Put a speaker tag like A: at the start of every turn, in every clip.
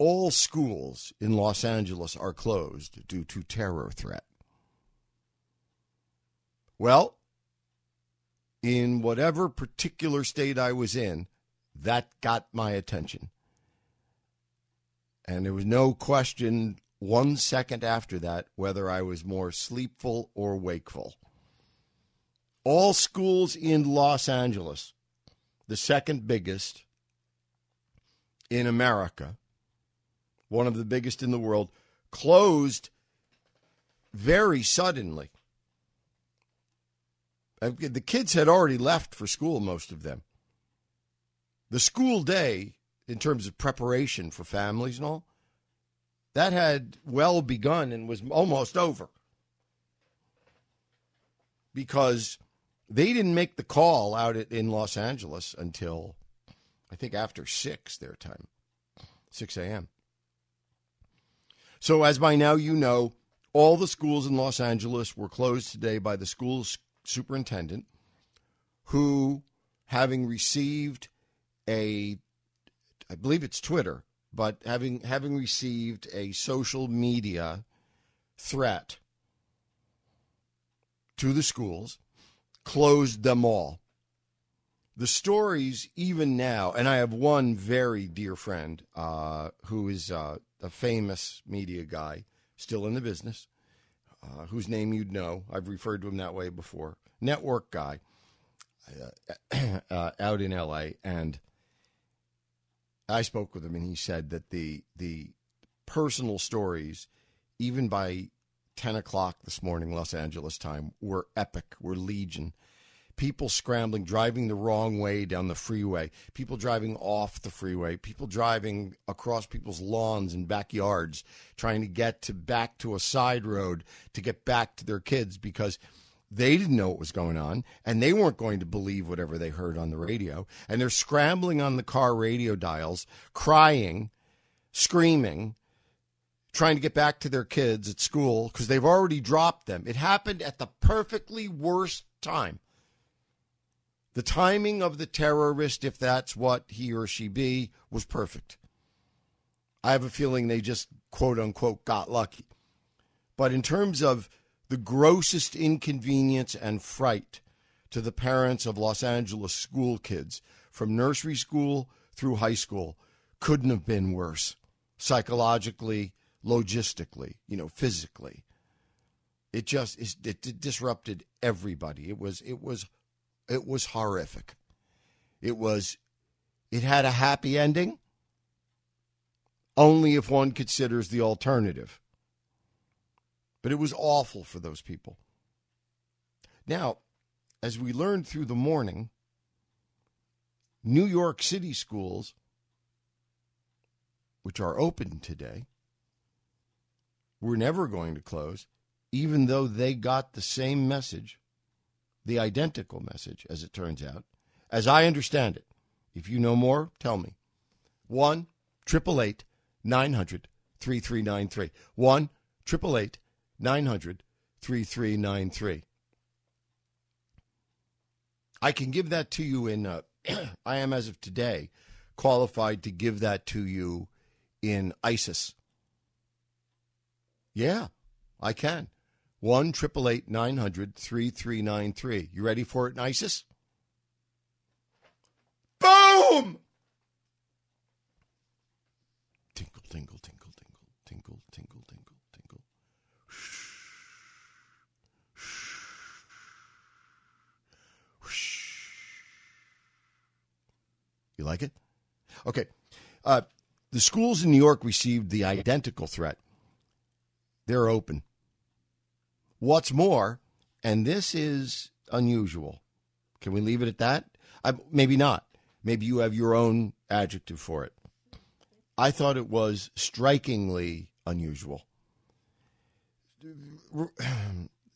A: all schools in Los Angeles are closed due to terror threat. Well, in whatever particular state I was in, that got my attention. And there was no question one second after that whether I was more sleepful or wakeful. All schools in Los Angeles, the second biggest in America, one of the biggest in the world, closed very suddenly. Uh, The kids had already left for school, most of them. The school day, in terms of preparation for families and all, that had well begun and was almost over. Because they didn't make the call out at, in Los Angeles until, I think, after 6 their time, 6 a.m. So, as by now you know, all the schools in Los Angeles were closed today by the school superintendent, who, having received a, I believe it's Twitter, but having having received a social media threat to the schools, closed them all. The stories, even now, and I have one very dear friend uh, who is uh, a famous media guy, still in the business, uh, whose name you'd know. I've referred to him that way before. Network guy uh, uh, out in L.A. and I spoke with him, and he said that the the personal stories, even by ten o'clock this morning, Los Angeles time, were epic, were legion people scrambling, driving the wrong way down the freeway, people driving off the freeway, people driving across people's lawns and backyards, trying to get to back to a side road to get back to their kids because they didn't know what was going on and they weren't going to believe whatever they heard on the radio. And they're scrambling on the car radio dials, crying, screaming, trying to get back to their kids at school because they've already dropped them. It happened at the perfectly worst time. The timing of the terrorist, if that's what he or she be, was perfect. I have a feeling they just quote unquote got lucky. But in terms of the grossest inconvenience and fright to the parents of Los Angeles school kids from nursery school through high school couldn't have been worse psychologically, logistically, you know, physically. It just it, it disrupted everybody. It was it was it was horrific. It was it had a happy ending only if one considers the alternative. But it was awful for those people. Now, as we learned through the morning, New York City schools, which are open today, were never going to close, even though they got the same message, the identical message, as it turns out, as I understand it. If you know more, tell me. 1 888 900 3393. 1 888 900 3393. I can give that to you in, uh, I am as of today qualified to give that to you in ISIS. Yeah, I can. 1 888 900 3393. You ready for it ISIS? Boom! Tinkle, tinkle, tinkle, tinkle, tinkle, tinkle, tinkle, tinkle. You like it? Okay. Uh, the schools in New York received the identical threat. They're open. What's more, and this is unusual. Can we leave it at that? I, maybe not. Maybe you have your own adjective for it. I thought it was strikingly unusual.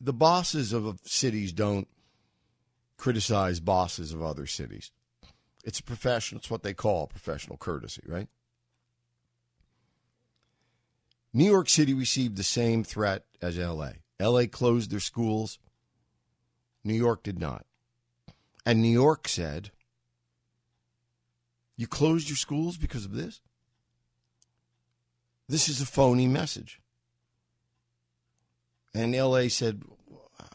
A: The bosses of cities don't criticize bosses of other cities. It's a profession. It's what they call professional courtesy, right? New York City received the same threat as LA. LA closed their schools. New York did not. And New York said, You closed your schools because of this? This is a phony message. And LA said,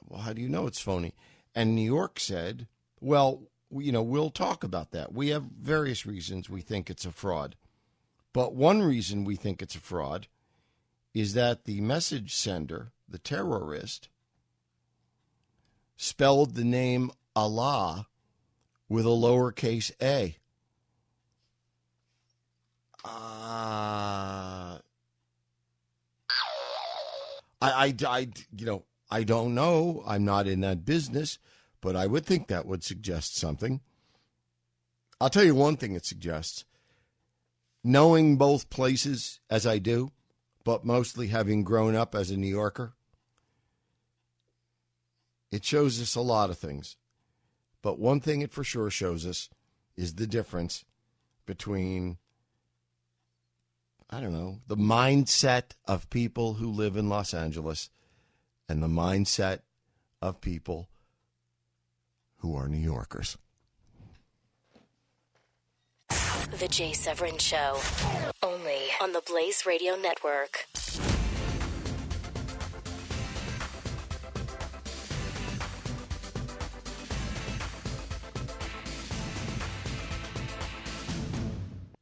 A: Well, how do you know it's phony? And New York said, Well, you know, we'll talk about that. We have various reasons we think it's a fraud. But one reason we think it's a fraud is that the message sender, the terrorist, spelled the name Allah with a lowercase a. Uh, I, I, I, you know, I don't know. I'm not in that business, but I would think that would suggest something. I'll tell you one thing it suggests. Knowing both places as I do, but mostly having grown up as a New Yorker, it shows us a lot of things. But one thing it for sure shows us is the difference between, I don't know, the mindset of people who live in Los Angeles and the mindset of people who are New Yorkers.
B: The Jay Severin Show. Only on the Blaze Radio Network.